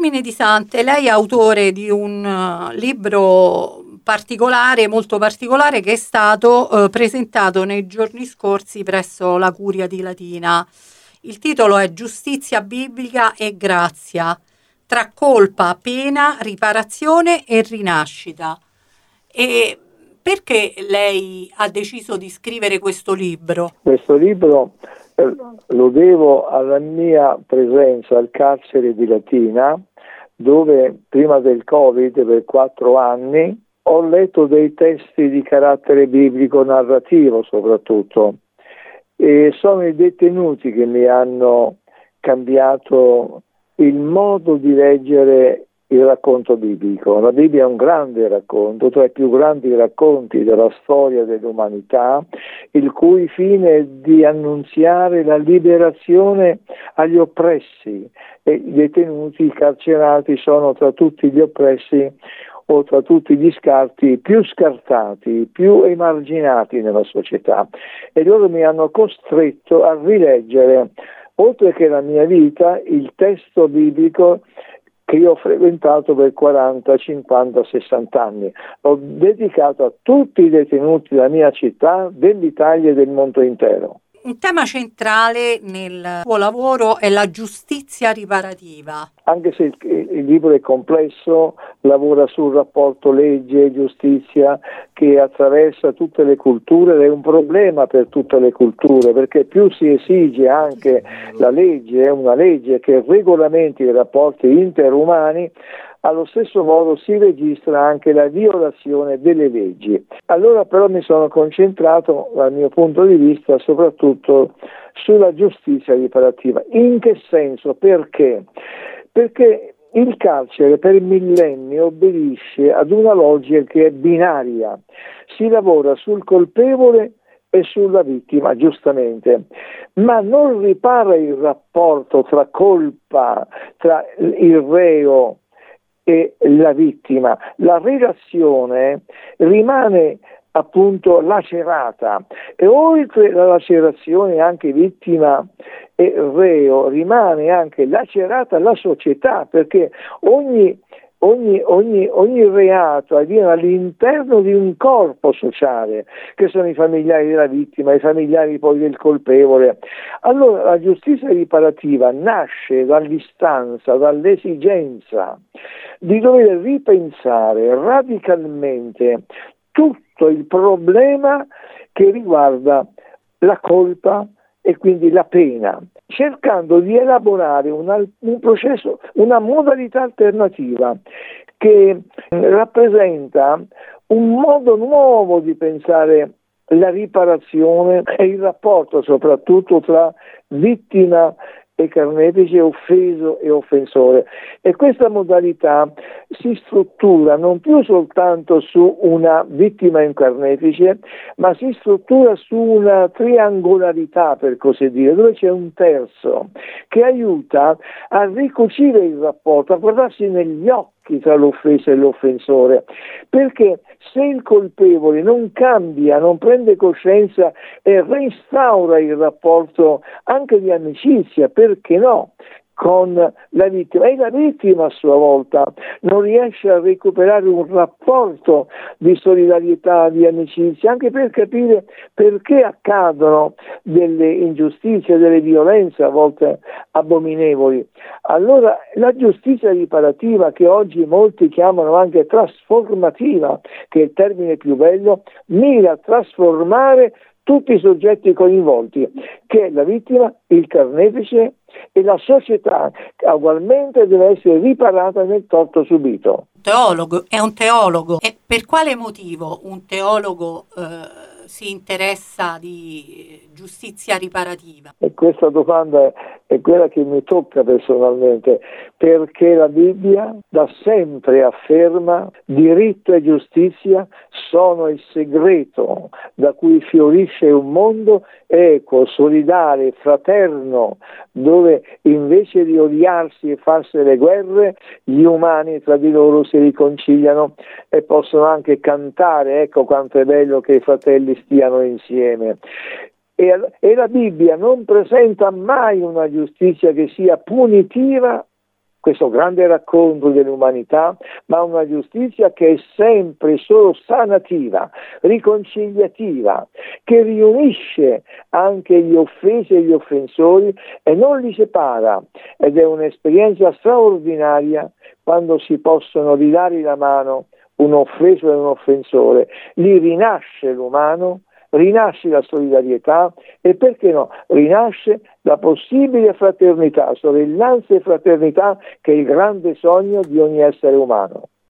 Carmine Di Sante, lei è autore di un uh, libro particolare, molto particolare, che è stato uh, presentato nei giorni scorsi presso la Curia di Latina. Il titolo è Giustizia biblica e grazia, tra colpa, pena, riparazione e rinascita. E perché lei ha deciso di scrivere questo libro? Questo libro eh, lo devo alla mia presenza al carcere di Latina, dove prima del Covid per quattro anni ho letto dei testi di carattere biblico narrativo soprattutto e sono i detenuti che mi hanno cambiato il modo di leggere il racconto biblico. La Bibbia è un grande racconto, tra i più grandi racconti della storia dell'umanità, il cui fine è di annunziare la liberazione agli oppressi e i detenuti, i carcerati sono tra tutti gli oppressi o tra tutti gli scarti più scartati, più emarginati nella società. E loro mi hanno costretto a rileggere oltre che la mia vita, il testo biblico che io ho frequentato per 40, 50, 60 anni. L'ho dedicato a tutti i detenuti della mia città, dell'Italia e del mondo intero. Un tema centrale nel suo lavoro è la giustizia riparativa. Anche se il, il libro è complesso, lavora sul rapporto legge e giustizia che attraversa tutte le culture ed è un problema per tutte le culture perché più si esige anche la legge, è una legge che regolamenti i rapporti interumani, allo stesso modo si registra anche la violazione delle leggi. Allora però mi sono concentrato, dal mio punto di vista, soprattutto sulla giustizia riparativa. In che senso? Perché? Perché il carcere per millenni obbedisce ad una logica che è binaria. Si lavora sul colpevole e sulla vittima, giustamente, ma non ripara il rapporto tra colpa, tra il reo e la vittima. La relazione rimane appunto lacerata e oltre la lacerazione anche vittima e reo rimane anche lacerata la società perché ogni ogni, ogni, ogni reato avviene all'interno di un corpo sociale, che sono i familiari della vittima, i familiari poi del colpevole. Allora la giustizia riparativa nasce dall'istanza, dall'esigenza di dover ripensare radicalmente tutto il problema che riguarda la colpa e quindi la pena cercando di elaborare una, un processo, una modalità alternativa che rappresenta un modo nuovo di pensare la riparazione e il rapporto soprattutto tra vittima e carnefice, offeso e offensore. E questa modalità si struttura non più soltanto su una vittima e un carnefice, ma si struttura su una triangolarità, per così dire, dove c'è un terzo che aiuta a ricucire il rapporto, a guardarsi negli occhi tra l'offesa e l'offensore, perché se il colpevole non cambia, non prende coscienza e restaura il rapporto anche di amicizia, perché no? Con la vittima e la vittima a sua volta non riesce a recuperare un rapporto di solidarietà, di amicizia, anche per capire perché accadono delle ingiustizie, delle violenze a volte abominevoli. Allora la giustizia riparativa che oggi molti chiamano anche trasformativa, che è il termine più bello, mira a trasformare tutti i soggetti coinvolti, che è la vittima, il carnefice e la società che ugualmente deve essere riparata nel torto subito. Teologo, è un teologo. E per quale motivo un teologo eh, si interessa di giustizia riparativa? E questa domanda è quella che mi tocca personalmente, perché la Bibbia da sempre afferma diritto e giustizia sono il segreto da cui fiorisce un mondo equo, solidale, fraterno, dove invece di odiarsi e farsi le guerre, gli umani tra di loro si riconciliano e possono anche cantare, ecco quanto è bello che i fratelli stiano insieme. E, e la Bibbia non presenta mai una giustizia che sia punitiva questo grande racconto dell'umanità, ma una giustizia che è sempre solo sanativa, riconciliativa, che riunisce anche gli offesi e gli offensori e non li separa ed è un'esperienza straordinaria quando si possono ridare la mano un offeso e un offensore, lì rinasce l'umano rinasce la solidarietà e perché no, rinasce la possibile fraternità, sorellanza e fraternità che è il grande sogno di ogni essere umano.